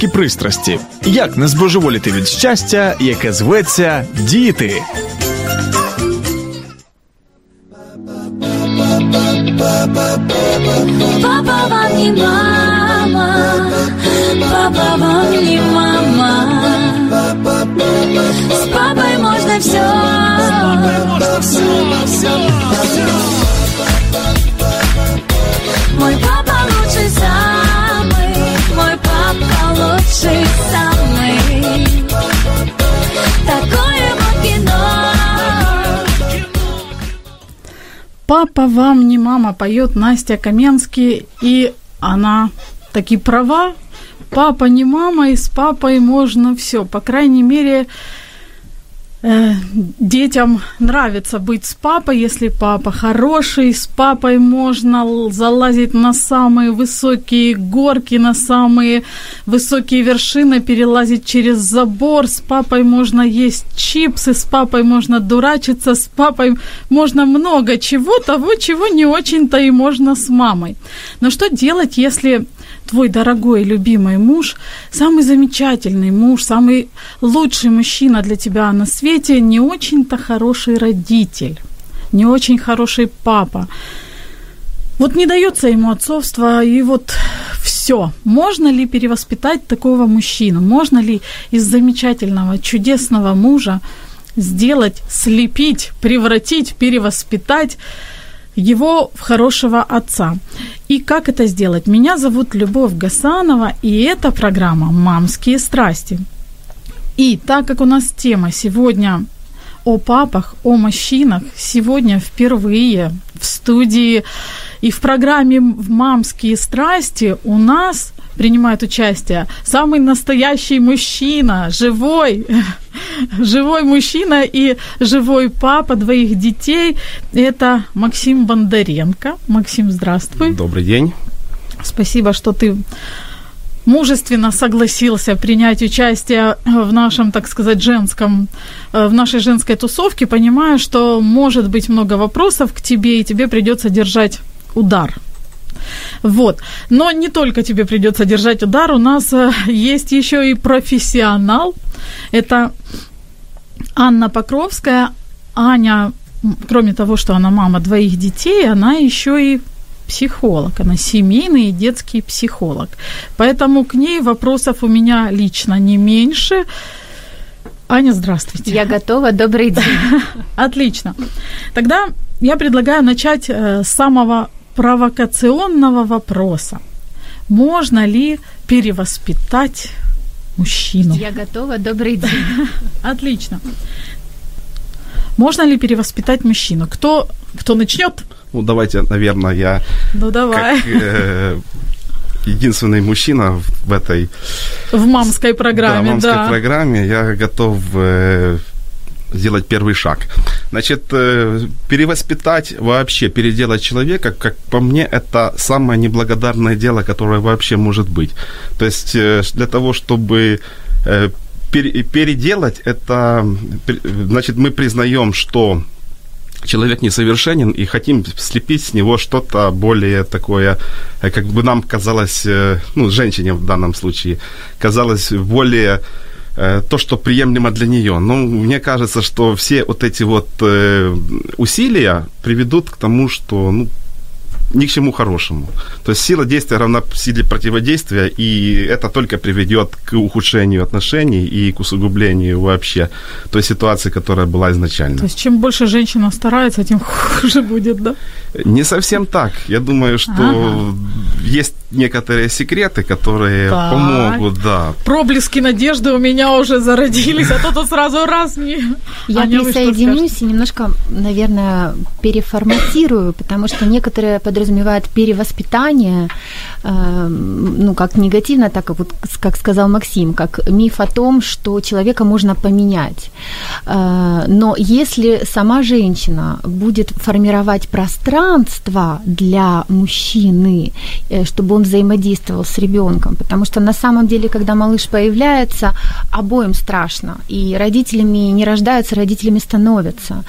Мамські пристрасті. Як не збожеволіти від щастя, яке зветься діти. Мама, поет Настя Каменский, и она таки права. Папа не мама, и с папой можно все. По крайней мере, детям нравится быть с папой, если папа хороший. С папой можно залазить на самые высокие горки, на самые высокие вершины, перелазить через забор. С папой можно есть чипсы, с папой можно дурачиться, с папой можно много чего, того, чего не очень-то и можно с мамой. Но что делать, если твой дорогой, любимый муж, самый замечательный муж, самый лучший мужчина для тебя на свете, не очень-то хороший родитель, не очень хороший папа. Вот не дается ему отцовство, и вот все. Можно ли перевоспитать такого мужчину? Можно ли из замечательного, чудесного мужа сделать, слепить, превратить, перевоспитать его в хорошего отца. И как это сделать? Меня зовут Любовь Гасанова, и это программа «Мамские страсти». И так как у нас тема сегодня о папах, о мужчинах, сегодня впервые в студии и в программе «Мамские страсти» у нас принимает участие самый настоящий мужчина, живой, живой мужчина и живой папа двоих детей. Это Максим Бондаренко. Максим, здравствуй. Добрый день. Спасибо, что ты мужественно согласился принять участие в нашем, так сказать, женском, э, в нашей женской тусовке, понимая, что может быть много вопросов к тебе, и тебе придется держать удар. Вот. Но не только тебе придется держать удар, у нас э, есть еще и профессионал. Это Анна Покровская. Аня, кроме того, что она мама двоих детей, она еще и психолог, она семейный и детский психолог. Поэтому к ней вопросов у меня лично не меньше. Аня, здравствуйте. Я готова. Добрый день. Отлично. Тогда я предлагаю начать э, с самого провокационного вопроса. Можно ли перевоспитать мужчину? Я готова. Добрый день. Отлично. Можно ли перевоспитать мужчину? Кто, кто начнет? Ну, давайте, наверное, я Ну давай. как э, единственный мужчина в этой В мамской программе, да, мамской да. программе, я готов э, сделать первый шаг. Значит, э, перевоспитать вообще, переделать человека, как по мне, это самое неблагодарное дело, которое вообще может быть. То есть э, для того, чтобы э, пере- переделать, это, значит, мы признаем, что человек несовершенен и хотим слепить с него что-то более такое, как бы нам казалось, ну, женщине в данном случае, казалось более то, что приемлемо для нее. Но мне кажется, что все вот эти вот э, усилия приведут к тому, что ну, ни к чему хорошему. То есть сила действия равна силе противодействия, и это только приведет к ухудшению отношений и к усугублению вообще той ситуации, которая была изначально. То есть чем больше женщина старается, тем хуже будет, да? Не совсем так. Я думаю, что Ага. есть некоторые секреты, которые Так. помогут, да. Проблески надежды у меня уже зародились, а то тут сразу раз мне. Я Аня, присоединюсь и немножко, наверное, переформатирую, потому что некоторые подразумевают перевоспитание, э, ну, как негативно, так как, вот, как сказал Максим, как миф о том, что человека можно поменять. Э, Но если сама женщина будет формировать пространство для мужчины, э, чтобы он взаимодействовал с ребенком, потому что на самом деле, когда малыш появляется, обоим страшно, и родителями не рождаются, родителями становятся.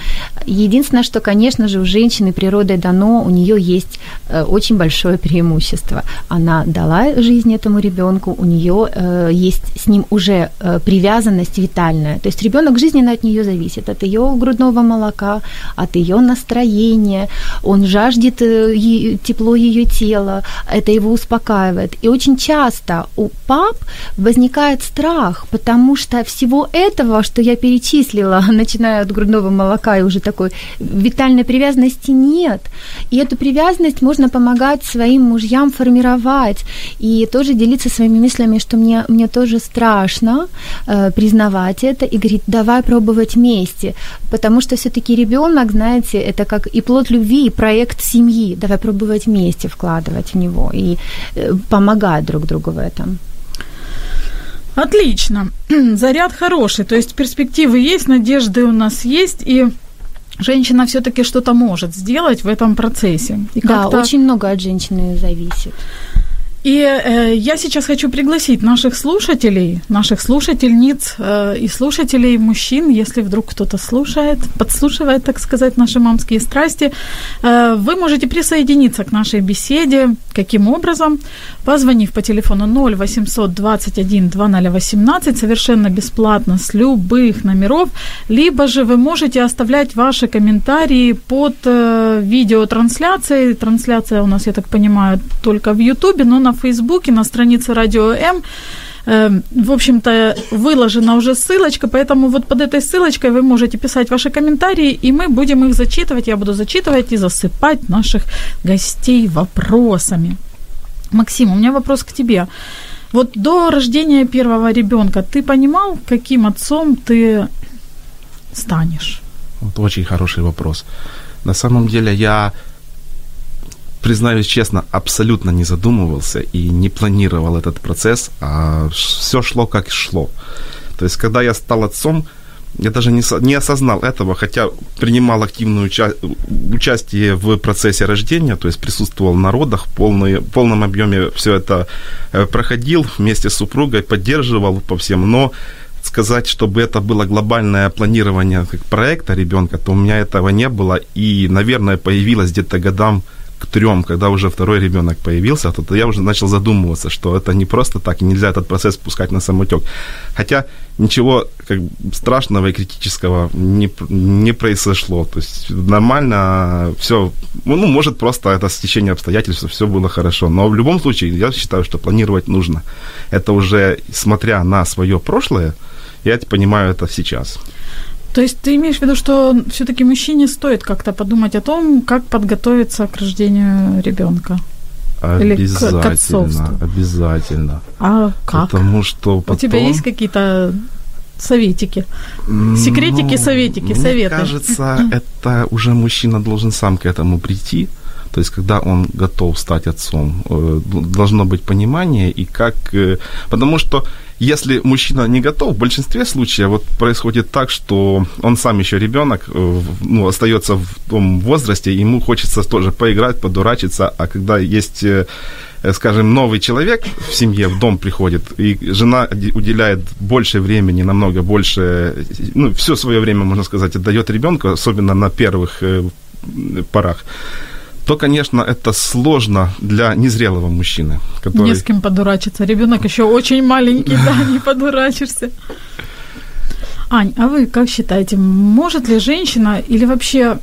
Единственное, что, конечно же, у женщины природой дано, у нее есть очень большое преимущество. Она дала жизнь этому ребенку, у нее э, есть с ним уже э, привязанность витальная. То есть ребенок жизненно от нее зависит, от ее грудного молока, от ее настроения. Он жаждет э, тепло ее тела, это его успокаивает. И очень часто у пап возникает страх, потому что всего этого, что я перечислила, начиная от грудного молока и уже такой витальной привязанности нет. И эту привязанность можно помогать своим мужьям формировать и тоже делиться своими мыслями, что мне, мне тоже страшно э, признавать это и говорить, давай пробовать вместе, потому что все-таки ребенок, знаете, это как и плод любви, и проект семьи, давай пробовать вместе вкладывать в него и э, помогать друг другу в этом. Отлично. Заряд хороший. То есть перспективы есть, надежды у нас есть, и женщина все-таки что-то может сделать в этом процессе. И Да, очень много от женщины зависит. И э, я сейчас хочу пригласить наших слушателей, наших слушательниц э, и слушателей мужчин, если вдруг кто-то слушает, подслушивает, так сказать, наши мамские страсти, э, вы можете присоединиться к нашей беседе. Каким образом? Позвонив по телефону 0800 21 2018 совершенно бесплатно с любых номеров, либо же вы можете оставлять ваши комментарии под э, видеотрансляцией. Трансляция у нас, я так понимаю, только в Ютубе, но на Фейсбуке, на странице Радио М. Э, В общем-то, выложена уже ссылочка, поэтому вот под этой ссылочкой вы можете писать ваши комментарии, и мы будем их зачитывать. Я буду зачитывать и засыпать наших гостей вопросами. Максим, у меня вопрос к тебе. Вот до рождения первого ребенка ты понимал, каким отцом ты станешь? Вот очень хороший вопрос. На самом деле я, признаюсь честно, абсолютно не задумывался и не планировал этот процесс, а все шло как шло. То есть, когда я стал отцом, я даже не, не осознал этого, хотя принимал активное уча- участие в процессе рождения, то есть присутствовал на родах, в в полном объеме все это э, проходил вместе с супругой, поддерживал по всем, но сказать, чтобы это было глобальное планирование как проекта ребенка, то у меня этого не было, и, наверное, появилось где-то годам к трем, когда уже второй ребенок появился, то я уже начал задумываться, что это не просто так, и нельзя этот процесс пускать на самотек. Хотя ничего как, страшного и критического не, не произошло. То есть нормально все, ну, может, просто это стечение обстоятельств, все было хорошо. Но в любом случае, я считаю, что планировать нужно. Это уже смотря на свое прошлое, я понимаю это сейчас. То есть ты имеешь в виду, что все-таки мужчине стоит как-то подумать о том, как подготовиться к рождению ребенка? Или к- к Обязательно, отцовству. обязательно. А как? Потому что У потом... тебя есть какие-то советики? Секретики, советики, Ну, мне советы. кажется, это уже мужчина должен сам к этому прийти. То есть, когда он готов стать отцом, э, д- должно быть понимание и как... э, Потому что если мужчина не готов, в большинстве случаев вот происходит так, что он сам еще ребенок, э, ну, остается в том возрасте, ему хочется тоже поиграть, подурачиться, а когда есть скажем, новый человек в семье, в дом приходит, и жена уделяет больше времени, намного больше, ну, все свое время, можно сказать, отдает ребенку, особенно на первых порах, то, конечно, это сложно для незрелого мужчины, который... Не с кем подурачиться. Ребенок еще очень маленький, да, не подурачишься. Ань, а вы как считаете, может ли женщина или вообще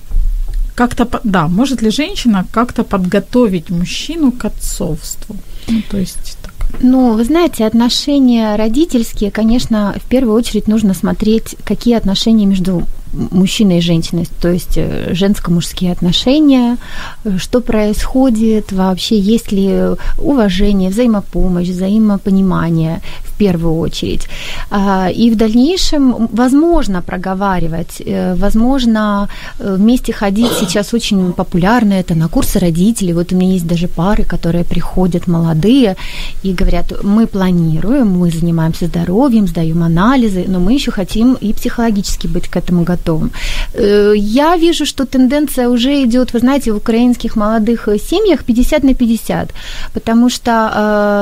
как-то, да, может ли женщина как-то подготовить мужчину к отцовству? Ну, то есть так. Ну, вы знаете, отношения родительские, конечно, в первую очередь нужно смотреть, какие отношения между мужчиной и женщиной, то есть э, женско-мужские отношения, э, что происходит вообще, есть ли уважение, взаимопомощь, взаимопонимание. В первую очередь. А, И в дальнейшем, возможно, проговаривать, э, возможно, вместе ходить сейчас очень популярно это на курсы родителей. Вот у меня есть даже пары, которые приходят молодые и говорят, мы планируем, мы занимаемся здоровьем, сдаем анализы, но мы еще хотим и психологически быть к этому готовым. Э, Я вижу, что тенденция уже идет, вы знаете, в украинских молодых э, семьях 50 на 50, потому что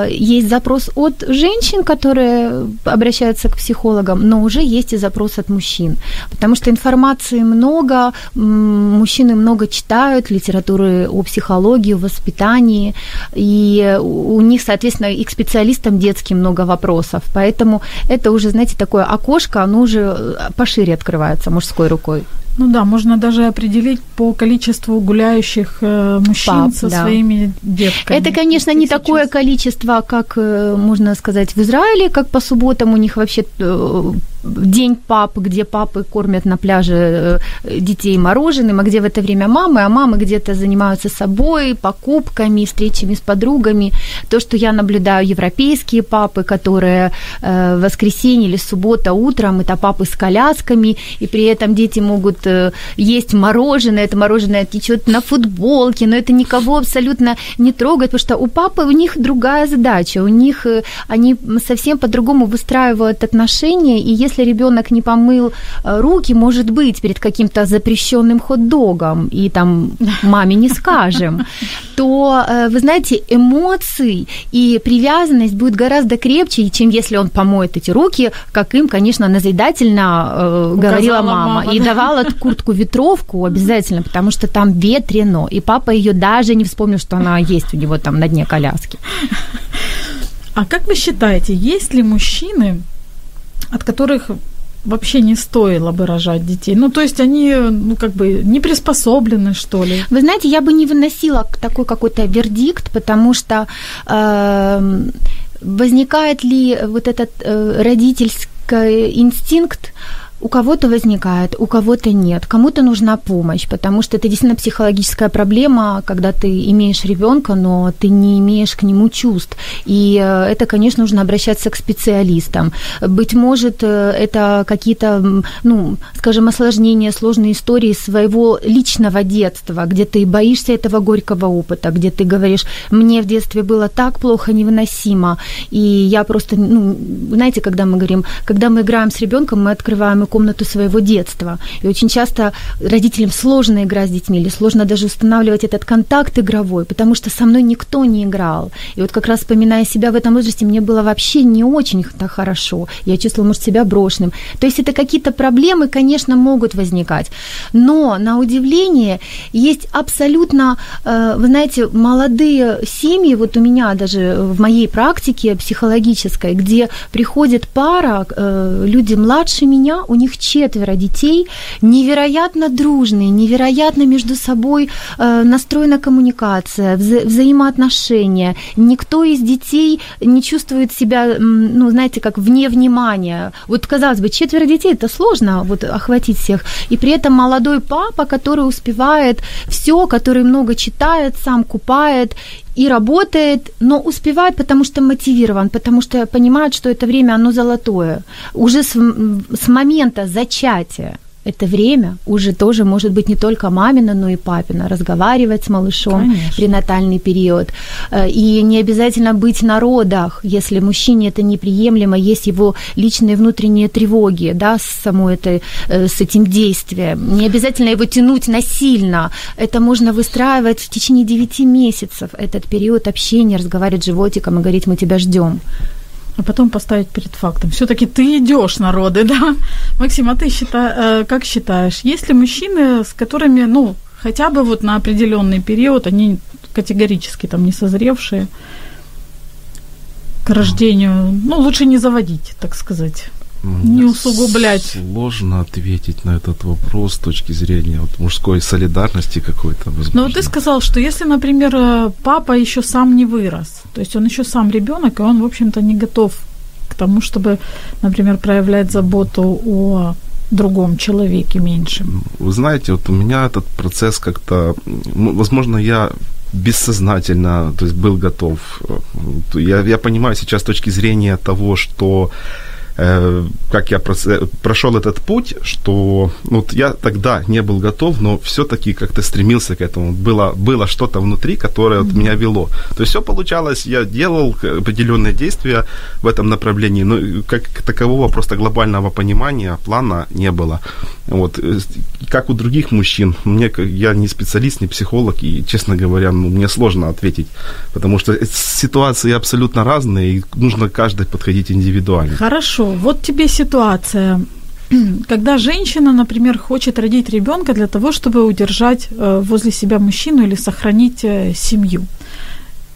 э, есть запрос от женщин, которые обращаются к психологам, но уже есть и запрос от мужчин, потому что информации много, мужчины много читают литературы о психологии, воспитании, и у них, соответственно, и к специалистам детским много вопросов, поэтому это уже, знаете, такое окошко, оно уже пошире открывается мужской рукой. Ну да, можно даже определить по количеству гуляющих э, мужчин Пап, со да. своими детками. Это, конечно, не Сейчас. такое количество, как, э, можно сказать, в Израиле, как по субботам у них вообще э, день пап, где папы кормят на пляже детей мороженым, а где в это время мамы, а мамы где-то занимаются собой, покупками, встречами с подругами. То, что я наблюдаю, европейские папы, которые в воскресенье или суббота утром, это папы с колясками, и при этом дети могут есть мороженое, это мороженое течет на футболке, но это никого абсолютно не трогает, потому что у папы у них другая задача, у них э, они совсем по-другому выстраивают отношения, и если ребенок не помыл э, руки, может быть, перед каким-то запрещенным хот-догом, и там маме не скажем, то, э, вы знаете, эмоций и привязанность будет гораздо крепче, чем если он помоет эти руки, как им, конечно, назидательно э, говорила мама, мама, и да. давала куртку ветровку обязательно, потому что там ветрено, и папа ее даже не вспомнил, что она есть у него там на дне коляски. А как вы считаете, есть ли мужчины, от которых вообще не стоило бы рожать детей? Ну, то есть они, ну, как бы не приспособлены, что ли? Вы знаете, я бы не выносила такой какой-то вердикт, потому что эм, возникает ли вот этот э, родительский инстинкт, у кого-то возникает, у кого-то нет, кому-то нужна помощь, потому что это действительно психологическая проблема, когда ты имеешь ребенка, но ты не имеешь к нему чувств. И э, это, конечно, нужно обращаться к специалистам. Быть может, э, это какие-то, ну, скажем, осложнения, сложные истории своего личного детства, где ты боишься этого горького опыта, где ты говоришь, мне в детстве было так плохо, невыносимо, и я просто, ну, знаете, когда мы говорим, когда мы играем с ребенком, мы открываем и комнату своего детства. И очень часто родителям сложно играть с детьми, или сложно даже устанавливать этот контакт игровой, потому что со мной никто не играл. И вот как раз вспоминая себя в этом возрасте, мне было вообще не очень так хорошо. Я чувствовала, может, себя брошенным. То есть это какие-то проблемы, конечно, могут возникать. Но, на удивление, есть абсолютно, э, вы знаете, молодые семьи, вот у меня даже в моей практике психологической, где приходит пара, э, люди младше меня, у них четверо детей, невероятно дружные, невероятно между собой э, настроена коммуникация, вза- взаимоотношения. Никто из детей не чувствует себя, ну, знаете, как вне внимания. Вот, казалось бы, четверо детей, это сложно вот, охватить всех. И при этом молодой папа, который успевает все, который много читает, сам купает, и работает, но успевает, потому что мотивирован, потому что понимает, что это время, оно золотое. Уже с, с момента зачатия это время уже тоже может быть не только мамина, но и папина, разговаривать с малышом Конечно. пренатальный период. Э, И не обязательно быть на родах, если мужчине это неприемлемо, есть его личные внутренние тревоги, да, с само это, э, с этим действием. Не обязательно его тянуть насильно. Это можно выстраивать в течение 9 месяцев, этот период общения, разговаривать с животиком и говорить, мы тебя ждем. А потом поставить перед фактом. Все-таки ты идешь на роды, да? Максим, а ты счита, э, как считаешь, есть ли мужчины, с которыми, ну, хотя бы вот на определенный период, они категорически там не созревшие к рождению, ну, лучше не заводить, так сказать. Не усугублять. Сложно ответить на этот вопрос с точки зрения вот мужской солидарности какой-то, возможно. Ну, вот ты сказал, что если, например, э, папа еще сам не вырос, то есть он еще сам ребенок, и он, в общем-то, не готов к тому, чтобы, например, проявлять заботу о другом человеке меньшем. Вы знаете, вот у меня этот процесс как-то, м, возможно, я бессознательно, то есть был готов. Я, я понимаю сейчас с точки зрения того, что как я прошел этот путь, что ну, вот я тогда не был готов, но все-таки как-то стремился к этому. Было, было что-то внутри, которое вот меня вело. То есть все получалось, я делал определенные действия в этом направлении, но как такового просто глобального понимания, плана не было. Вот. Э, как у других мужчин, мне, я не специалист, не психолог, и, честно говоря, ну, мне сложно ответить, потому что ситуации абсолютно разные, и нужно каждой подходить индивидуально. Хорошо, вот тебе ситуация. Когда женщина, например, хочет родить ребенка для того, чтобы удержать э, возле себя мужчину или сохранить э, семью.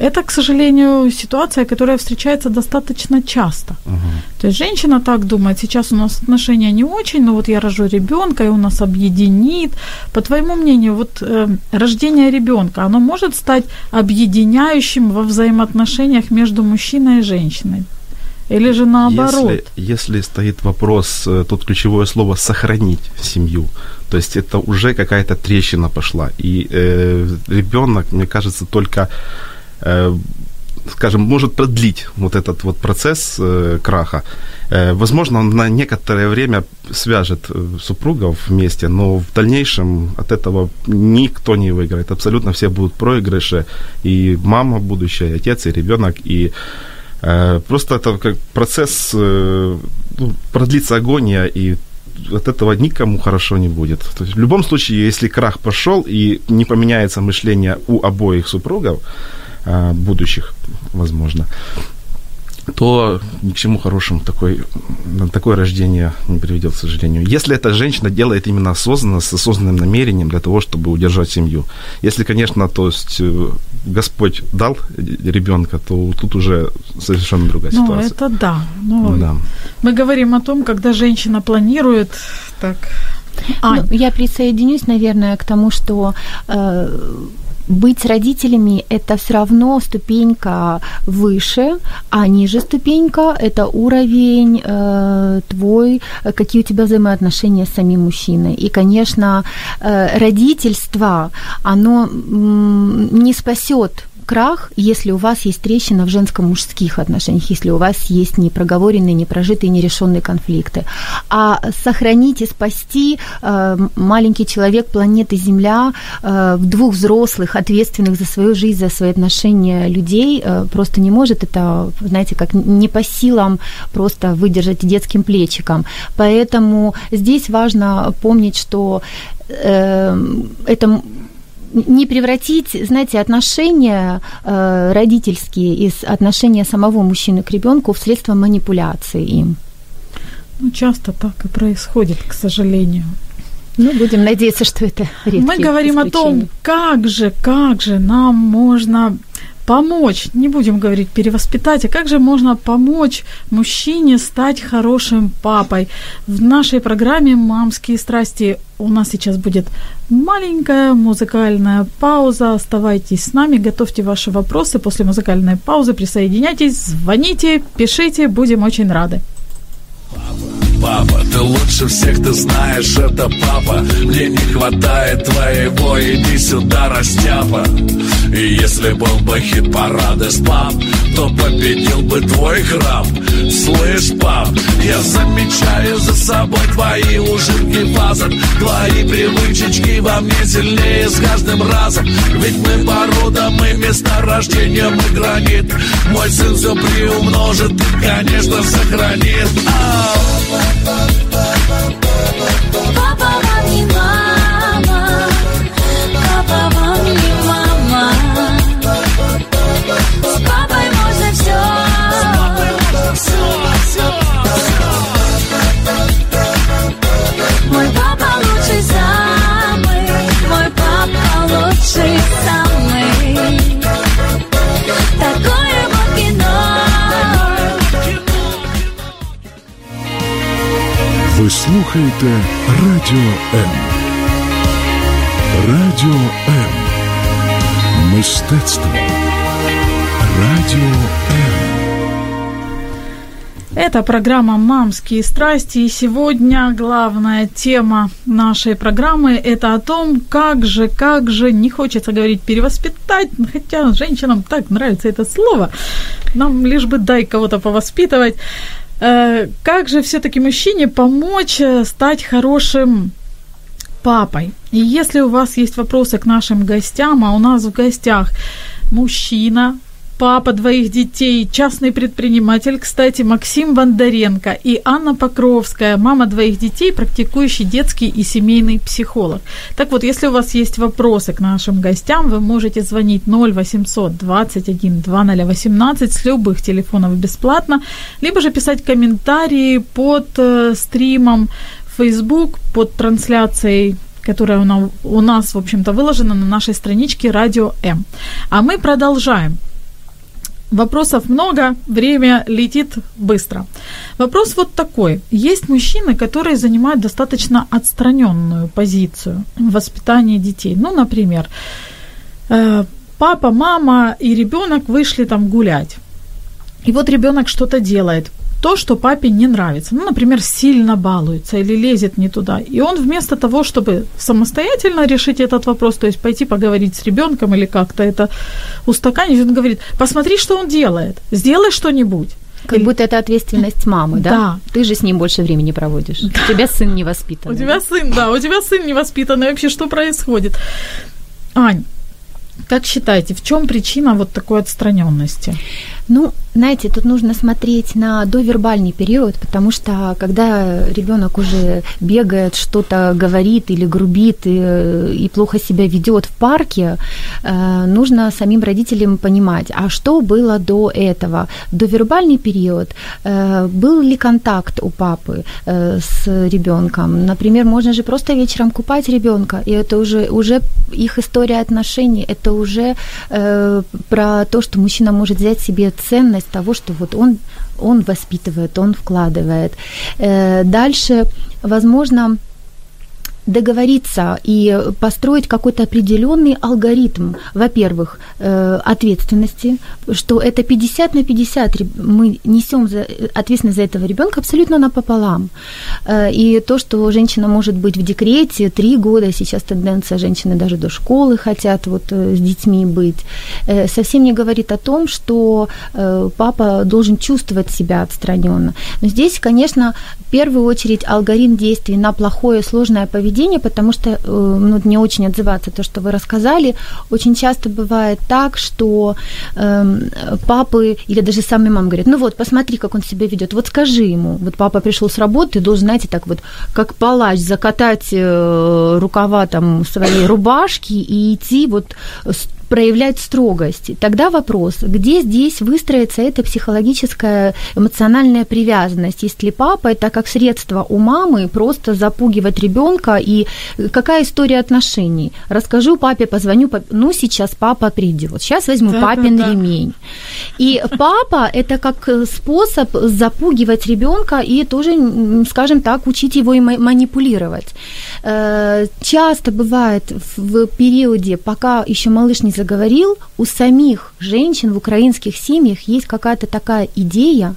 Это, к сожалению, ситуация, которая встречается достаточно часто. Uh-huh. То есть женщина так думает, сейчас у нас отношения не очень, но вот я рожу ребенка, и у нас объединит. По твоему мнению, вот э, рождение ребенка, оно может стать объединяющим во взаимоотношениях между мужчиной и женщиной? Или же наоборот? Если, если стоит вопрос, э, тут ключевое слово сохранить семью, то есть это уже какая-то трещина пошла. И э, ребенок, мне кажется, только э, скажем, может продлить вот этот вот процесс э, краха. Э, возможно, он на некоторое время свяжет э, супругов вместе, но в дальнейшем от этого никто не выиграет. Абсолютно все будут проигрыши. И мама будущая, и отец, и ребенок, и Просто это как процесс, э, ну, продлится агония, и от этого никому хорошо не будет. То есть в любом случае, если крах пошел и не поменяется мышление у обоих супругов, а, будущих, возможно, то ни к чему хорошему такой, такое рождение не приведет, к сожалению. Если эта женщина делает именно осознанно, с осознанным намерением для того, чтобы удержать семью. Если, конечно, то есть э, Господь дал ребенка, то тут уже совершенно другая ну, ситуация. это да. Ну, да. Мы говорим о том, когда женщина планирует так. А, ну, я присоединюсь, наверное, к тому, что э, быть родителями – это все равно ступенька выше, а ниже ступенька – это уровень э, твой, какие у тебя взаимоотношения с самим мужчиной. И, конечно, э, родительство, оно м, не спасет крах, если у вас есть трещина в женско-мужских отношениях, если у вас есть непроговоренные, непрожитые, нерешенные конфликты. А сохранить и спасти э, маленький человек планеты Земля э, двух взрослых, ответственных за свою жизнь, за свои отношения людей э, просто не может. Это, знаете, как не по силам просто выдержать детским плечиком. Поэтому здесь важно помнить, что э, это не превратить, знаете, отношения э, родительские из отношения самого мужчины к ребенку в средство манипуляции им. Ну, часто так и происходит, к сожалению. Ну, будем надеяться, что это Мы говорим о том, как же, как же нам можно помочь, не будем говорить перевоспитать, а как же можно помочь мужчине стать хорошим папой? В нашей программе «Мамские страсти» у нас сейчас будет маленькая музыкальная пауза. Оставайтесь с нами, готовьте ваши вопросы. После музыкальной паузы присоединяйтесь, звоните, пишите, будем очень рады. Папа, ты лучше всех, ты знаешь, это папа. Мне не хватает твоего, иди сюда, растяпа. И если был бы хит-парады с пап То победил бы твой храм Слышь, пап, я замечаю за собой твои ужинки фазы Твои привычечки во мне сильнее с каждым разом. Ведь мы порода, мы месторождение, мы гранит. Мой сын все приумножит и, конечно, сохранит. Ау! Oh Ви слухаєте Радіо М. Радіо М. Мистецтво. Радіо М. Это программа «Мамские страсти», и сегодня главная тема нашей программы – это о том, как же, как же, не хочется говорить перевоспитать, хотя женщинам так нравится это слово, нам лишь бы дай кого-то повоспитывать. Э, Как же все-таки мужчине помочь э, стать хорошим папой? И если у вас есть вопросы к нашим гостям, а у нас в гостях мужчина, папа двоих детей, частный предприниматель, кстати, Максим Бондаренко и Анна Покровская, мама двоих детей, практикующий детский и семейный психолог. Так вот, если у вас есть вопросы к нашим гостям, вы можете звонить 0800 21 2018 с любых телефонов бесплатно, либо же писать комментарии под э, стримом Facebook, под трансляцией которая у на- у нас, в общем-то, выложена на нашей страничке Радио М. А мы продолжаем. Вопросов много, время летит быстро. Вопрос вот такой. Есть мужчины, которые занимают достаточно отстраненную позицию в воспитании детей. Ну, например, э, папа, мама и ребенок вышли там гулять. И вот ребенок что-то делает, то, что папе не нравится. Ну, например, сильно балуется или лезет не туда. И он вместо того, чтобы самостоятельно решить этот вопрос, то есть пойти поговорить с ребенком или как-то это устаканить, он говорит, посмотри, что он делает, сделай что-нибудь. Как Или- будто это ответственность мамы, да? Да. Ты же с ним больше времени проводишь. У тебя сын не воспитан. У тебя сын, да, у тебя сын невоспитанный. Вообще, что происходит? Ань, как считаете, в чем причина вот такой отстраненности? Ну, знаете, тут нужно смотреть на довербальный период, потому что когда ребенок уже бегает, что-то говорит или грубит и, и плохо себя ведет в парке, э, нужно самим родителям понимать, а что было до этого? Довербальный период, э, был ли контакт у папы э, с ребенком? Например, можно же просто вечером купать ребенка, и это уже, уже их история отношений, это уже э, про то, что мужчина может взять себе ценность того, что вот он, он воспитывает, он вкладывает. Э, дальше, возможно, договориться и построить какой-то определенный алгоритм, во-первых, э, ответственности, что это 50 на 50, реб- мы несем за, ответственность за этого ребенка абсолютно напополам. Э, И то, что женщина может быть в декрете три года, сейчас тенденция женщины даже до школы хотят вот э, с детьми быть, совсем не говорит о том, что папа должен чувствовать себя отстраненно. Но здесь, конечно, в первую очередь алгоритм действий на плохое, сложное поведение, потому что, э, ну, не очень отзываться то, что вы рассказали, очень часто бывает так, что эм, папы или даже сами мамы говорят, ну вот, посмотри, как он себя ведет, вот скажи ему, вот папа пришел с работы, должен, знаете, так вот, как палач, закатать э, рукава там своей рубашки и идти вот проявлять строгость. Тогда вопрос, где здесь выстроится эта психологическая эмоциональная привязанность, если папа это как средство у мамы просто запугивать ребенка и какая история отношений? Расскажу папе, позвоню, пап- ну сейчас папа придет, сейчас возьму Да, папин да, да. ремень. И папа это как э, способ запугивать ребенка и тоже, скажем так, учить его и ма- манипулировать. Э, Часто бывает в периоде, пока еще малыш не заговорил, у самих женщин в украинских семьях есть какая-то такая идея,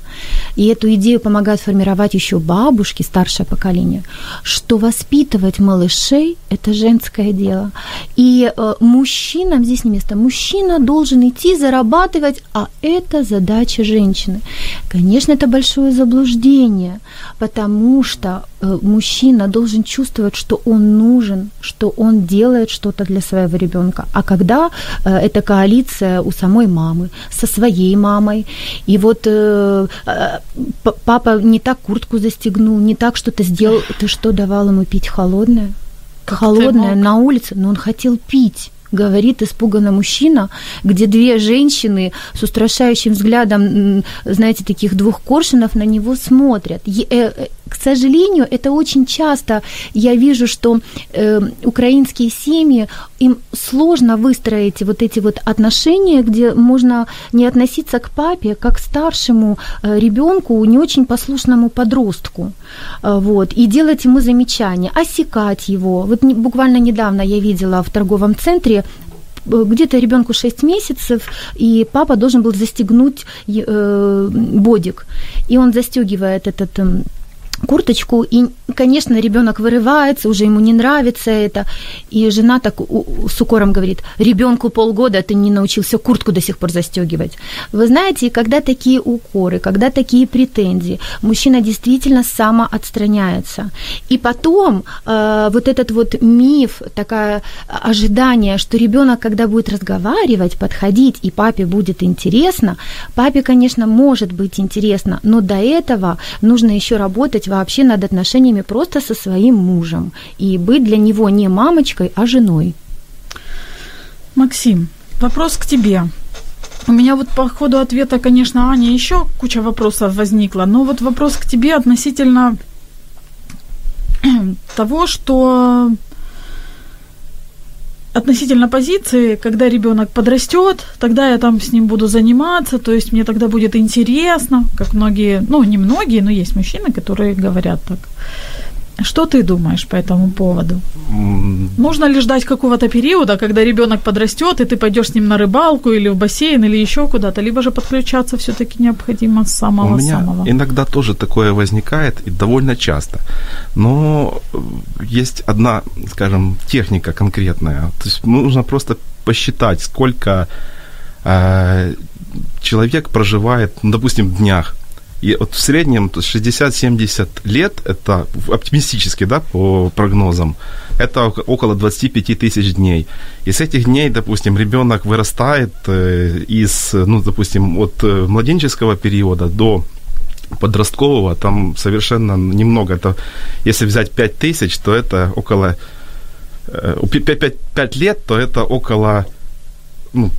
и эту идею помогают формировать еще бабушки, старшее поколение, что воспитывать малышей – это женское дело. И э, мужчинам здесь не место. Мужчина должен идти зарабатывать, а это задача женщины. Конечно, это большое заблуждение, потому что э, мужчина должен чувствовать, что он нужен, что он делает что-то для своего ребенка. А когда э, это коалиция у самой мамы, со своей мамой, и вот э, э, папа не так куртку застегнул, не так что-то сделал, ты что давал ему пить холодное? Как холодное на улице, но он хотел пить говорит испуганно мужчина, где две женщины с устрашающим взглядом, знаете, таких двух коршунов на него смотрят. Э, э, К сожалению, это очень часто я вижу, что э, украинские семьи, им сложно выстроить вот эти вот отношения, где можно не относиться к папе как к старшему э, ребенку, не очень послушному подростку, вот, и делать ему замечания, осекать его. Вот буквально недавно я видела в торговом центре э, где-то ребенку 6 месяцев, и папа должен был застегнуть э, бодик. И он застегивает этот эм, курточку, и, конечно, ребенок вырывается, уже ему не нравится это, и жена так с укором говорит, ребенку полгода, ты не научился куртку до сих пор застегивать. Вы знаете, когда такие укоры, когда такие претензии, мужчина действительно самоотстраняется. И потом э, вот этот вот миф, такое ожидание, что ребенок, когда будет разговаривать, подходить, и папе будет интересно, папе, конечно, может быть интересно, но до этого нужно еще работать вообще над отношениями просто со своим мужем и быть для него не мамочкой, а женой. Максим, вопрос к тебе. У меня вот по ходу ответа, конечно, Аня еще куча вопросов возникла, но вот вопрос к тебе относительно того, что относительно позиции, когда ребенок подрастет, тогда я там с ним буду заниматься, то есть мне тогда будет интересно, как многие, ну не многие, но есть мужчины, которые говорят так. Что ты думаешь по этому поводу? Нужно ли ждать какого-то периода, когда ребенок подрастет, и ты пойдешь с ним на рыбалку или в бассейн или еще куда-то, либо же подключаться все-таки необходимо с У меня самого-самого? иногда тоже такое возникает, и довольно часто. Но э, есть одна, скажем, техника конкретная. То есть нужно просто посчитать, сколько э, человек проживает, ну, допустим, в днях. И вот в среднем то есть 60-70 лет, это оптимистически, да, по прогнозам, это ок- около 25 тысяч дней. И с этих дней, допустим, ребенок вырастает э, из, ну, допустим, от э, младенческого периода до подросткового, там совершенно немного. Это, если взять 5 тысяч, то это около... э, у пи- пя- пять- пять лет, то это около ну,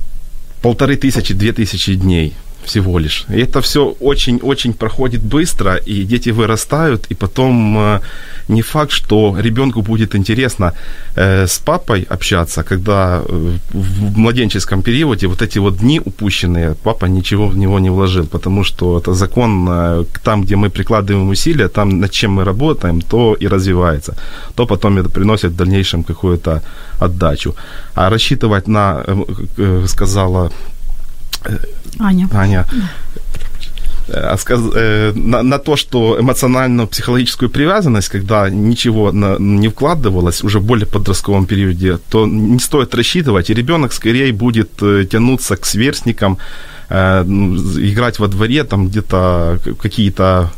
полторы тысячи, две тысячи дней всего лишь. И это все очень-очень проходит быстро, и дети вырастают, и потом э, не факт, что ребенку будет интересно э, с папой общаться, когда э, в младенческом периоде вот эти вот дни упущенные, папа ничего в него не вложил, потому что это закон, там, где мы прикладываем усилия, там, над чем мы работаем, то и развивается, то потом это приносит в дальнейшем какую-то отдачу. А рассчитывать на, сказала Аня. Аня, а сказ- э, на, на то, что эмоционально-психологическую привязанность, когда ничего на- не вкладывалось уже в более подростковом периоде, то не стоит рассчитывать, и ребенок скорее будет э, тянуться к сверстникам, э, ну, играть во дворе, там где-то какие-то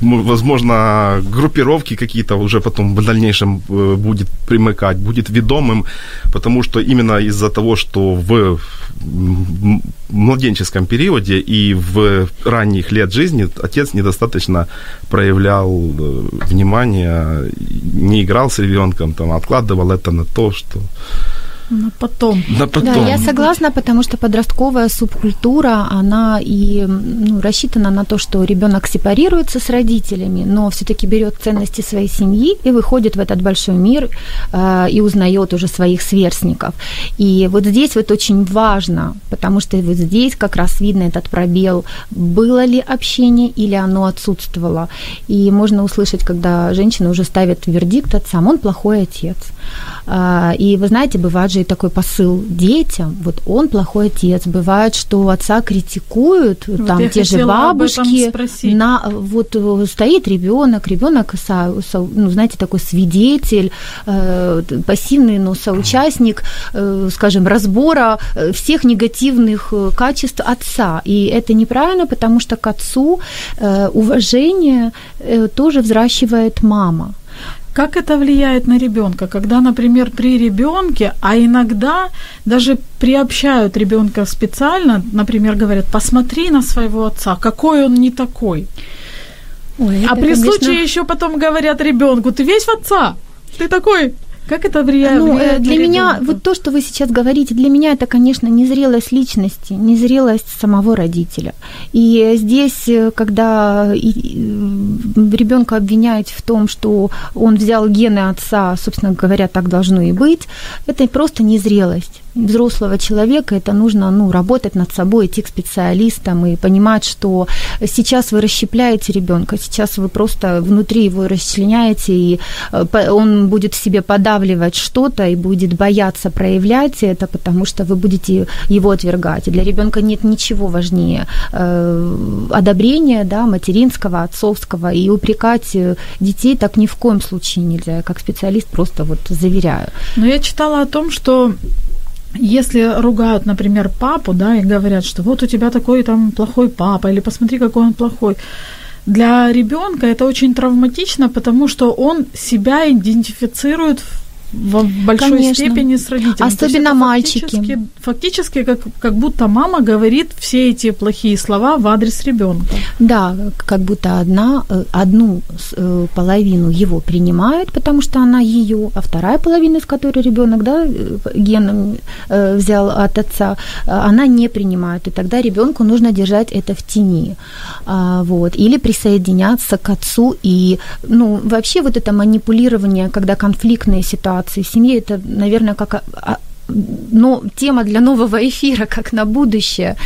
возможно, группировки какие-то уже потом в дальнейшем э, будет примыкать, будет ведомым, потому что именно из-за того, что в младенческом периоде и в ранних лет жизни отец недостаточно проявлял э, внимание, не играл с ребенком, там, откладывал это на то, что Ну, потом. на потом. Да, я согласна, потому что подростковая субкультура, она и ну, рассчитана на то, что ребенок сепарируется с родителями, но все-таки берет ценности своей семьи и выходит в этот большой мир э, и узнает уже своих сверстников. И вот здесь вот очень важно, потому что вот здесь как раз видно этот пробел, было ли общение или оно отсутствовало. И можно услышать, когда женщина уже ставит вердикт отцам, он плохой отец. А, И вы знаете, бывает же и такой посыл детям, вот он плохой отец. Бывает, что отца критикуют, Вот там те же бабушки, на, вот э, стоит ребенок, ребенок, ну, знаете, такой свидетель, э, пассивный, но соучастник, э, скажем, разбора э, всех негативных э, качеств отца. И это неправильно, потому что к отцу э, уважение э, тоже взращивает мама. Как это влияет на ребенка, когда, например, при ребенке, а иногда даже приобщают ребенка специально, например, говорят, посмотри на своего отца, какой он не такой. Ой, а это, при конечно, случае еще потом говорят ребенку, ты весь в отца, ты такой. Как это влияет? Ну, э, влияет для меня, ребёнка? вот то, что вы сейчас говорите, для меня это, конечно, незрелость личности, незрелость самого родителя. И здесь, э, когда ребенка обвиняют в том, что он взял гены отца, собственно говоря, так должно и быть, это просто незрелость взрослого человека, это нужно ну, работать над собой, идти к специалистам и понимать, что сейчас вы расщепляете ребенка, сейчас вы просто внутри его расчленяете, и э, он будет в себе подавливать что-то и будет бояться проявлять это, потому что вы будете его отвергать. И для ребенка нет ничего важнее э, одобрения да, материнского, отцовского. И упрекать э, детей так ни в коем случае нельзя. Как специалист просто вот заверяю. Но я читала о том, что если ругают, например, папу, да, и говорят, что вот у тебя такой там плохой папа, или посмотри, какой он плохой, для ребенка это очень травматично, потому что он себя идентифицирует в большой Конечно. степени с родителями. Особенно мальчики. Фактически, фактически как, как будто мама говорит все эти плохие слова в адрес ребенка. Да, как будто одна, э, одну с- э, половину его принимает, потому что она ее, а вторая половина, из которой ребенок да, э, геном взял от отца, она не принимает. И тогда ребенку нужно держать это в тени. А, вот. Или присоединяться к отцу. И ну, вообще вот это манипулирование, когда конфликтные ситуации в семье, это, наверное, как но тема для нового эфира, как на будущее.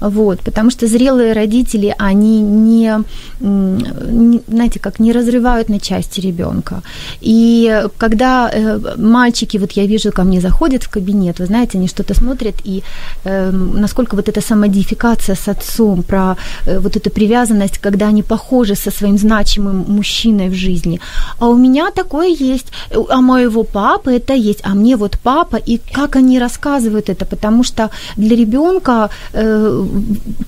Вот, потому что зрелые родители, они не, не, знаете, как не разрывают на части ребенка. И когда э, мальчики, вот я вижу, ко мне заходят в кабинет, вы знаете, они что-то смотрят, и э, насколько вот эта самодификация с отцом, про э, вот эту привязанность, когда они похожи со своим значимым мужчиной в жизни. А у меня такое есть, а моего папы это есть, а мне вот папа, и как они рассказывают это, потому что для ребенка э,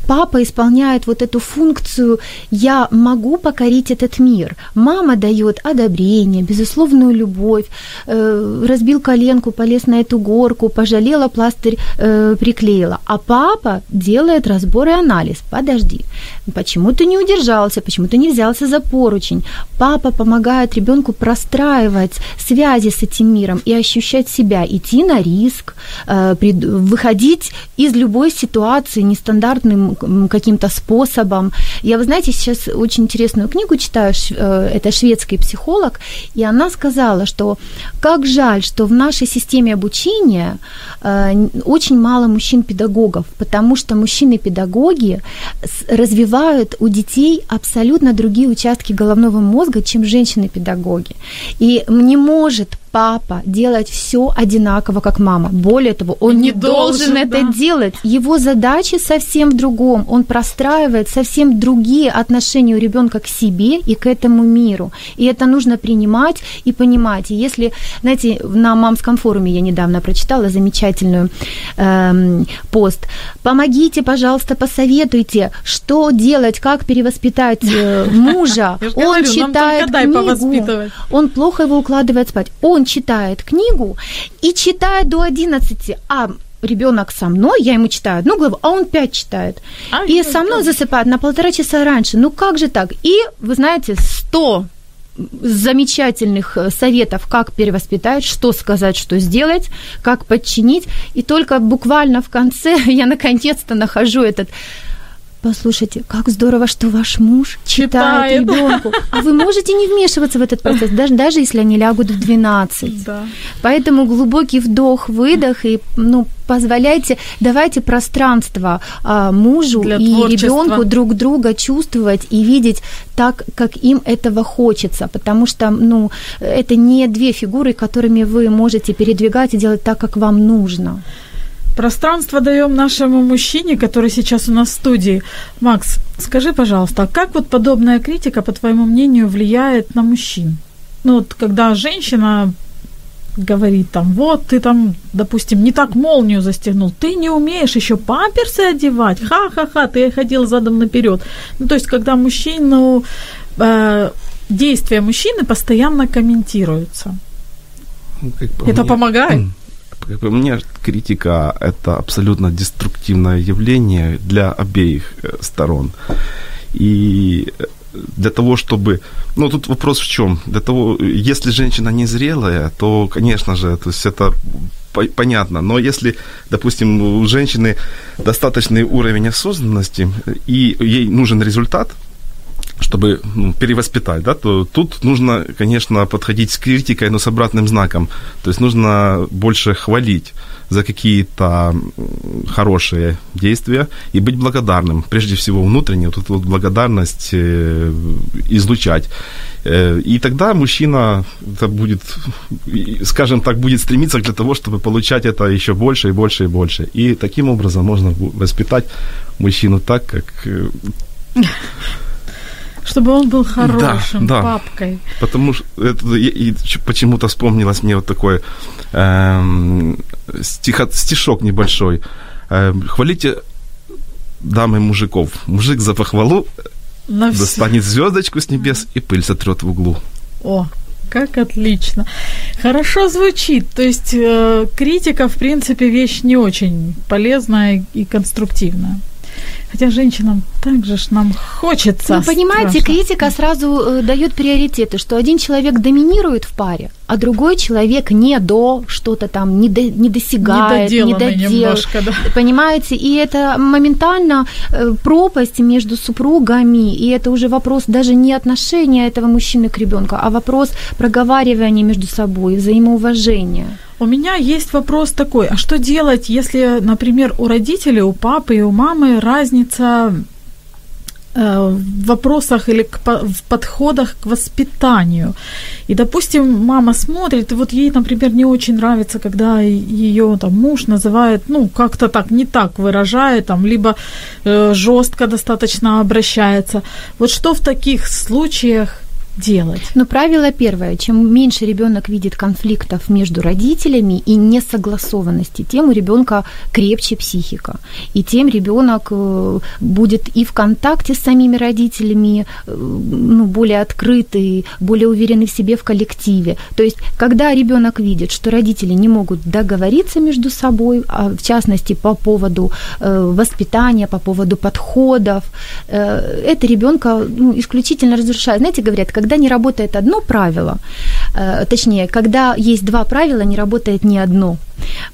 папа исполняет вот эту функцию «я могу покорить этот мир». Мама дает одобрение, безусловную любовь, э, разбил коленку, полез на эту горку, пожалела, пластырь э, приклеила. А папа делает разбор и анализ. Подожди, почему ты не удержался, почему ты не взялся за поручень? Папа помогает ребенку простраивать связи с этим миром и ощущать себя, идти на риск, э, пред- выходить из любой ситуации нестандартным каким-то способом. Я, вы знаете, сейчас очень интересную книгу читаю, э, это шведский психолог, и она сказала, что как жаль, что в нашей системе обучения э, очень мало мужчин-педагогов, потому что мужчины-педагоги развивают у детей абсолютно другие участки головного мозга, чем женщины-педагоги. И не может папа делать все одинаково, как мама. Более того, он Не не, должен, должен, это да. делать. Его задача совсем в другом. Он простраивает совсем другие отношения у ребенка к себе и к этому миру. И это нужно принимать и понимать. И если, знаете, на мамском форуме я недавно прочитала замечательную эм, пост. Помогите, пожалуйста, посоветуйте, что делать, как перевоспитать э, мужа. Он читает книгу, он плохо его укладывает спать. Он читает книгу и читает до 11, а ребенок со мной, я ему читаю одну главу, а он пять читает. А, и со мной засыпает на полтора часа раньше. Ну как же так? И, вы знаете, 100 замечательных э, советов, как перевоспитать, что сказать, что сделать, как подчинить. И только буквально в конце я наконец-то нахожу этот Послушайте, как здорово, что ваш муж читает, Читает. ребенку. А вы можете не вмешиваться в этот процесс, даже, даже если они лягут в 12. Да. Поэтому глубокий вдох, выдох и ну, позволяйте, давайте пространство а, мужу Для и творчества. ребенку друг друга чувствовать и видеть так, как им этого хочется, потому что ну, это не две фигуры, которыми вы можете передвигать и делать так, как вам нужно. Пространство даем нашему мужчине, который сейчас у нас в студии. Макс, скажи, пожалуйста, как вот подобная критика, по твоему мнению, влияет на мужчин? Ну вот, когда женщина говорит там, вот ты там, допустим, не так молнию застегнул, ты не умеешь еще памперсы одевать, ха-ха-ха, ты ходил задом наперед. Ну, то есть, когда мужчину, э, действия мужчины постоянно комментируются. Ну, по Это мне- помогает? Как по мне, критика – это абсолютно деструктивное явление для обеих э, сторон. И э, для того, чтобы... Ну, тут вопрос в чем? Для того, если женщина незрелая, то, конечно же, то есть это по- понятно. Но если, допустим, у женщины достаточный уровень осознанности, и ей нужен результат, чтобы ну, перевоспитать, да, то тут нужно, конечно, подходить с критикой, но с обратным знаком. То есть нужно больше хвалить за какие-то хорошие действия и быть благодарным. Прежде всего внутренне, вот эту вот благодарность э, излучать. Э, И тогда мужчина это будет, скажем так, будет стремиться для того, чтобы получать это еще больше и больше и больше. И таким образом можно воспитать мужчину так, как э, Чтобы он был хорошим да. папкой. Потому что это, и, почему-то вспомнилось мне вот такой эм, стихо, стишок небольшой. Эм, хвалите дамы мужиков. Мужик за похвалу На достанет звездочку с небес и пыль сотрет в углу. О, как отлично. Хорошо звучит. То есть э, критика, в принципе, вещь не очень полезная и конструктивная. Хотя женщинам также ж нам хочется. Ну, понимаете, страшно. критика сразу э, дает приоритеты, что один человек доминирует в паре, а другой человек не до что-то там, не, до, не досягает, не додел. да. Понимаете, и это моментально э, пропасть между супругами, и это уже вопрос даже не отношения этого мужчины к ребенку, а вопрос проговаривания между собой, взаимоуважения. У меня есть вопрос такой, а что делать, если, например, у родителей, у папы и у мамы разница э, в вопросах или в подходах к воспитанию. И, допустим, мама смотрит, и вот ей, например, не очень нравится, когда ее там муж называет, ну, как-то так, не так выражает, там, либо э, жестко достаточно обращается. Вот что в таких случаях делать? Но правило первое, чем меньше ребенок видит конфликтов между родителями и несогласованности, тем у ребенка крепче психика. И тем ребенок э, будет и в контакте с самими родителями, э, ну, более открытый, более уверенный в себе в коллективе. То есть, когда ребенок видит, что родители не могут договориться между собой, а в частности по поводу э, воспитания, по поводу подходов, это ребенка ну, исключительно разрушает. Знаете, говорят, когда не работает одно правило, э, точнее, когда есть два правила, не работает ни одно.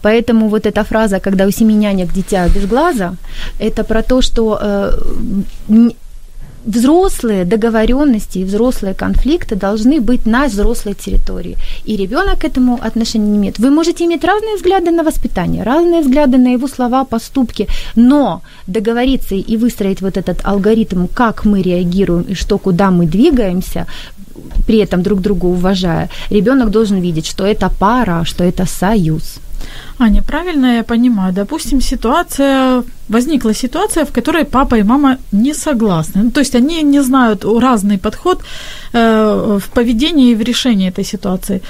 Поэтому вот эта фраза, когда у семи нянек дитя без глаза, это про то, что э, взрослые договоренности и взрослые конфликты должны быть на взрослой территории. И ребенок к этому отношения не имеет. Вы можете иметь разные взгляды на воспитание, разные взгляды на его слова, поступки, но договориться и выстроить вот этот алгоритм, как мы реагируем и что, куда мы двигаемся, при этом друг друга уважая, ребенок должен видеть, что это пара, что это союз. Аня, правильно я понимаю? Допустим, ситуация, возникла ситуация, в которой папа и мама не согласны. Ну, то есть они не знают разный подход э, в поведении и в решении этой ситуации.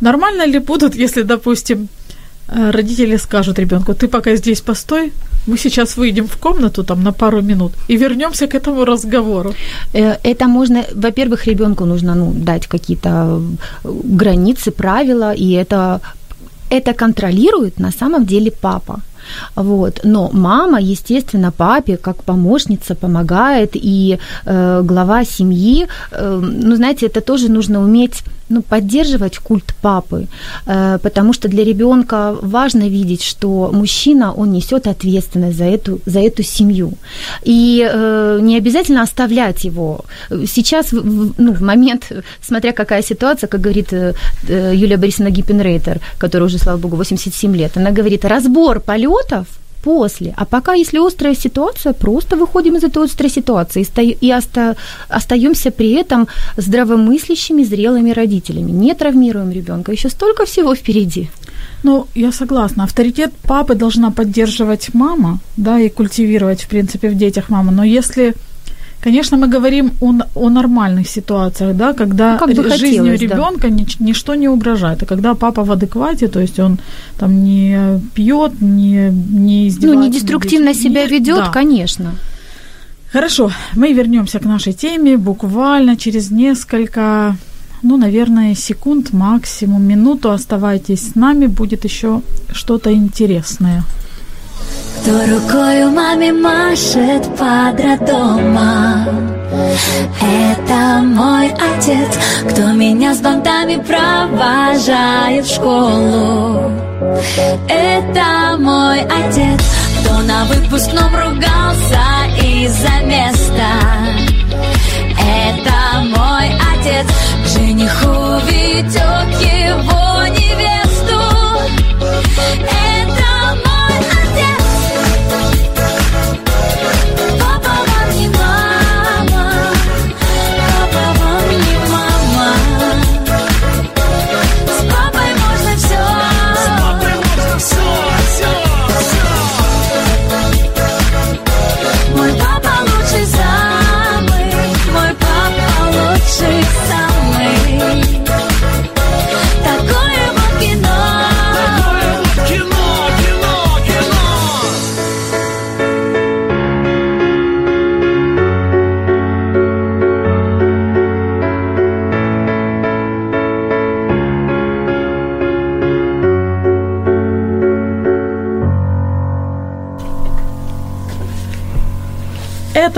Нормально ли будут, если, допустим, э, родители скажут ребенку, ты пока здесь постой, мы сейчас выйдем в комнату там на пару минут и вернемся к этому разговору. Э, Это можно, во-первых, ребенку нужно ну, дать какие-то э, границы, правила, и это, это контролирует на самом деле папа. Вот. Но мама, естественно, папе как помощница помогает, и э, глава семьи, э, ну, знаете, это тоже нужно уметь ну, поддерживать культ папы, э, потому что для ребенка важно видеть, что мужчина, он несет ответственность за эту, за эту семью. И э, не обязательно оставлять его. Сейчас, ну, в момент, смотря какая ситуация, как говорит э, Юлия Борисовна Гиппенрейтер, которая уже, слава богу, 87 лет, она говорит, разбор полетов после. А пока, если острая ситуация, просто выходим из этой острой ситуации и, ста- и оста- остаемся при этом здравомыслящими, зрелыми родителями. Не травмируем ребенка. Еще столько всего впереди. Ну, я согласна. Авторитет папы должна поддерживать мама, да, и культивировать, в принципе, в детях мама. Но если, конечно, мы говорим о, о нормальных ситуациях, да, когда Ну, как бы жизнью хотелось, да. ребенка ничто не угрожает. А когда папа в адеквате, то есть он там не пьет, не, не Ну, издевается. не над деструктивно детьми. себя ведет, Да. конечно. Хорошо, мы вернемся к нашей теме буквально через несколько, ну, наверное, секунд, максимум минуту. Оставайтесь с нами, будет еще что-то интересное. Кто рукою маме машет под роддома? Это мой отец, кто меня с бантами провожает в школу. Это мой отец, кто на выпускном ругался из-за места. Это мой отец жениху ведет его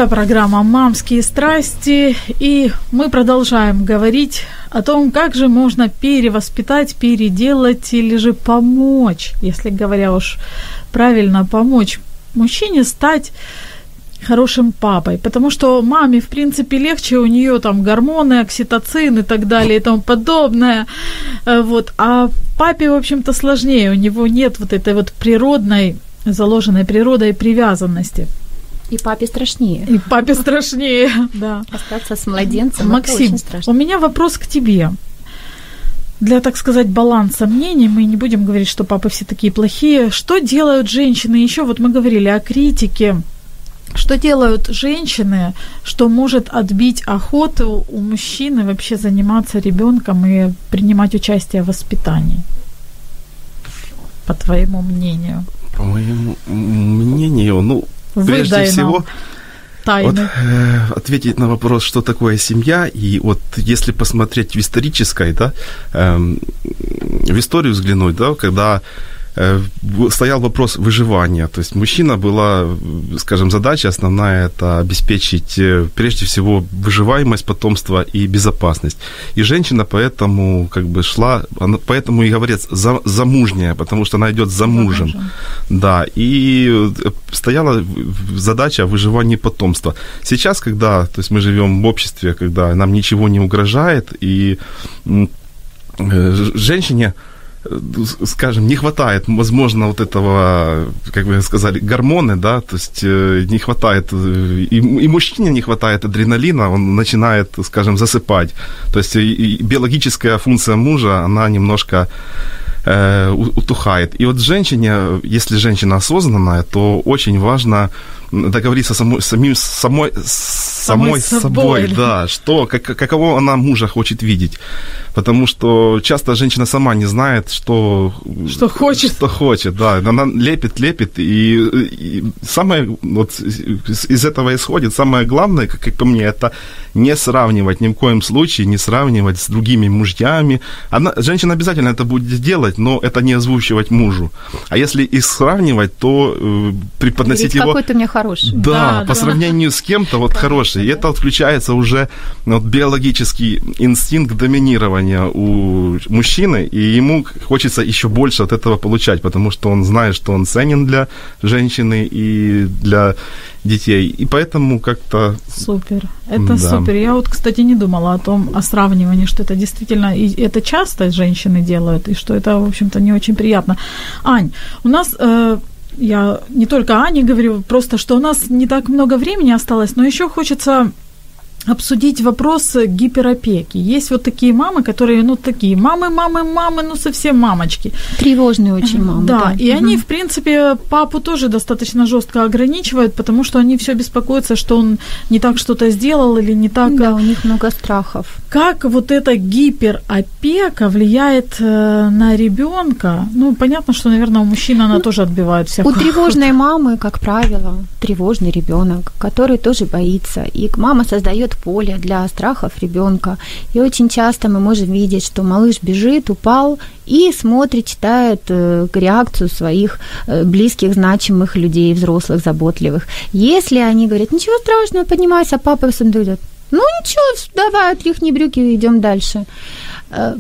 Это программа «Мамские страсти», и мы продолжаем говорить о том, как же можно перевоспитать, переделать или же помочь, если говоря уж правильно, помочь мужчине стать хорошим папой, потому что маме, в принципе, легче, у нее там гормоны, окситоцин и так далее и тому подобное, Э, вот, а папе, в общем-то, сложнее, у него нет вот этой вот природной, заложенной природой привязанности, И папе страшнее. и папе страшнее, да. Остаться с младенцем Максим, у меня вопрос к тебе. Для, так сказать, баланса мнений, мы не будем говорить, что папы все такие плохие. Что делают женщины еще? Вот мы говорили о критике. Что делают женщины, что может отбить охоту у мужчины вообще заниматься ребенком и принимать участие в воспитании? По твоему мнению. По моему мнению, ну, прежде Выдай нам всего, тайны. Вот э, ответить на вопрос, что такое семья, и вот если посмотреть в исторической, да, эм, в историю взглянуть, да, когда э, стоял вопрос выживания, то есть мужчина была, скажем, задача основная это обеспечить э, прежде всего выживаемость потомства и безопасность. И женщина поэтому как бы шла, она, поэтому и говорят за, замужняя, потому что она идет за мужем. мужем. Да, и э, стояла задача о выживании потомства. Сейчас, когда, то есть мы живем в обществе, когда нам ничего не угрожает, и э, женщине э, скажем, не хватает, возможно, вот этого, как вы сказали, гормоны, да, то есть э, не хватает, э, и, и мужчине не хватает адреналина, он начинает, скажем, засыпать. То есть и- и биологическая функция мужа, она немножко э, утухает. И вот женщине, если женщина осознанная, то очень важно договориться самой, самим, самой, самой собой. собой, да, что, как, каково она мужа хочет видеть. Потому что часто женщина сама не знает, что, Что хочет. Что хочет, да. Она лепит, лепит. И, и самое, вот из этого исходит, самое главное, как, как по мне, это не сравнивать ни в коем случае, не сравнивать с другими мужьями. Она, женщина обязательно это будет делать, но это не озвучивать мужу. А если их сравнивать, то э, преподносить Ведь его... какой ты меня хороший. Да, Да, по да. сравнению с кем-то вот хороший. И это вот включается уже ну, вот, биологический инстинкт доминирования у мужчины, и ему хочется еще больше от этого получать, потому что он знает, что он ценен для женщины и для детей. И поэтому как-то Супер. Это Да. супер. Я вот, кстати, не думала о том, о сравнивании, что это действительно, и это часто женщины делают, и что это, в общем-то, не очень приятно. Ань, у нас, э, я не только Ане говорю, просто, что у нас не так много времени осталось, но еще хочется обсудить вопрос гиперопеки. Есть вот такие мамы, которые, ну, такие мамы, мамы, мамы, ну, совсем мамочки. Тревожные очень мамы. Да, и Мгм. они, в принципе, папу тоже достаточно жестко ограничивают, потому что они все беспокоятся, что он не так что-то сделал или не так. Да, у них много страхов. Как вот эта гиперопека влияет э, на ребенка? Ну, понятно, что, наверное, у мужчин она тоже отбивает У всякую. тревожной мамы, как правило, тревожный ребенок, который тоже боится. И мама создает поле для страхов ребенка. И очень часто мы можем видеть, что малыш бежит, упал и смотрит, читает э, реакцию своих э, близких, значимых людей, взрослых, заботливых. Если они говорят, ничего страшного, поднимайся, папа идет. Ну ничего, давай, отряхни брюки и идем дальше.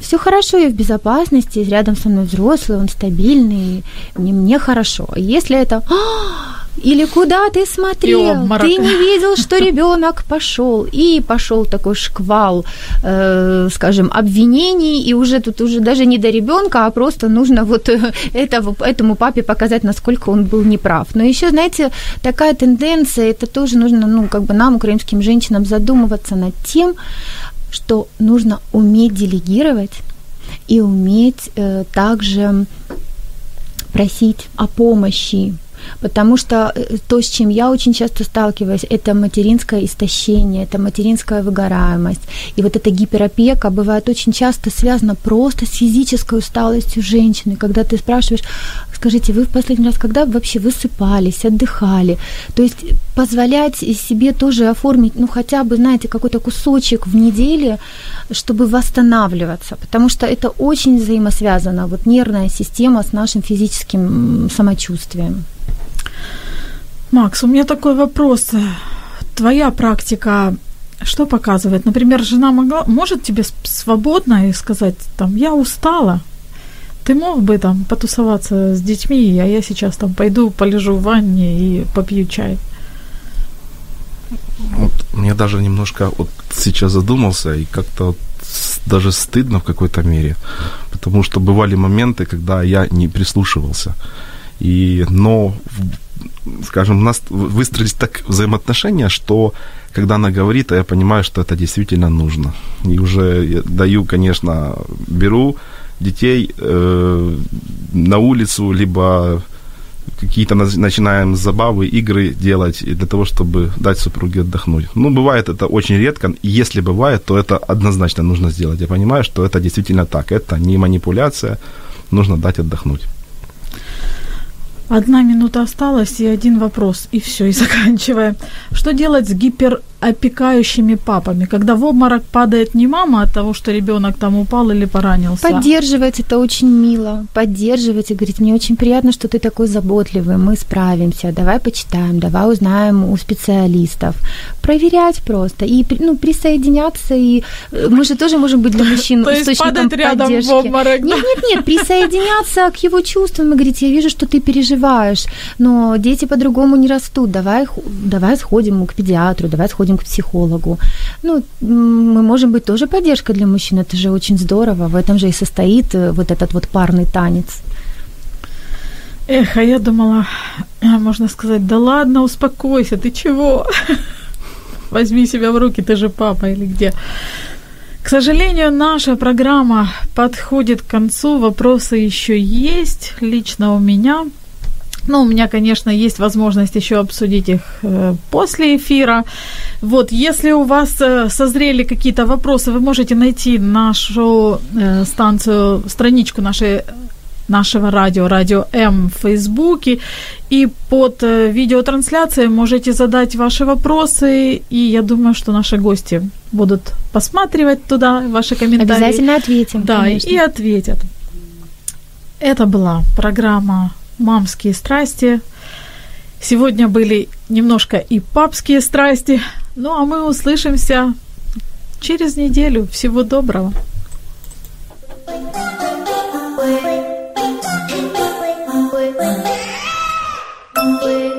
Все хорошо, я в безопасности, рядом со мной взрослый, он стабильный, мне, мне хорошо. А Если это «А, Или куда ты смотрел? Ты не видел, что ребенок пошел. И пошел такой шквал, э, скажем, обвинений, и уже тут уже даже не до ребенка, а просто нужно вот э, этого, этому папе показать, насколько он был неправ. Но еще, знаете, такая тенденция, это тоже нужно, ну, как бы нам, украинским женщинам, задумываться над тем, что нужно уметь делегировать и уметь э, также просить о помощи. Потому что э, то, с чем я очень часто сталкиваюсь, это материнское истощение, это материнская выгораемость. И вот эта гиперопека бывает очень часто связана просто с физической усталостью женщины, когда ты спрашиваешь, скажите, вы в последний раз когда вообще высыпались, отдыхали? То есть позволять себе тоже оформить, ну хотя бы, знаете, какой-то кусочек в неделе, чтобы восстанавливаться, потому что это очень взаимосвязано, вот нервная система с нашим физическим самочувствием. Макс, у меня такой вопрос. Твоя практика что показывает? Например, жена могла, может тебе свободно и сказать, там, я устала, ты мог бы там потусоваться с детьми, а я сейчас там пойду полежу в ванне и попью чай. Вот мне даже немножко вот сейчас задумался, и как-то вот даже стыдно в какой-то мере, потому что бывали моменты, когда я не прислушивался. И, но, скажем, у нас выстроились так взаимоотношения, что когда она говорит, а я понимаю, что это действительно нужно. И уже даю, конечно, беру детей э, на улицу, либо какие-то начинаем забавы, игры делать для того, чтобы дать супруге отдохнуть. Ну, бывает это очень редко. Если бывает, то это однозначно нужно сделать. Я понимаю, что это действительно так. Это не манипуляция. Нужно дать отдохнуть. Одна минута осталась и один вопрос, и все, и заканчиваем. Что делать с гиперопекающими папами, когда в обморок падает не мама от того, что ребенок там упал или поранился? Поддерживать это очень мило. Поддерживать и говорить, мне очень приятно, что ты такой заботливый, мы справимся, давай почитаем, давай узнаем у специалистов. Проверять просто и ну, присоединяться. И э, мы же тоже можем быть для мужчин То есть падать рядом в обморок? Нет, нет, нет, присоединяться к его чувствам и говорить, я вижу, что ты переживаешь, но дети по-другому не растут, давай, давай сходим к педиатру, давай сходим к психологу. Ну, мы можем быть тоже поддержкой для мужчин, это же очень здорово, в этом же и состоит э, вот этот вот парный танец. Эх, а я думала, можно сказать, да ладно, успокойся, ты чего? Возьми себя в руки, ты же папа или где? К сожалению, наша программа подходит к концу. Вопросы еще есть лично у меня. Ну, у меня, конечно, есть возможность еще обсудить их э, после эфира. Вот, если у вас э, созрели какие-то вопросы, вы можете найти нашу э, станцию, страничку нашей нашего радио, радио М в Фейсбуке. И под видеотрансляцией можете задать ваши вопросы. И я думаю, что наши гости будут посматривать туда ваши комментарии. Обязательно ответим. Да, конечно. и ответят. Это была программа мамские страсти. Сегодня были немножко и папские страсти. Ну а мы услышимся через неделю. Всего доброго. Thank you.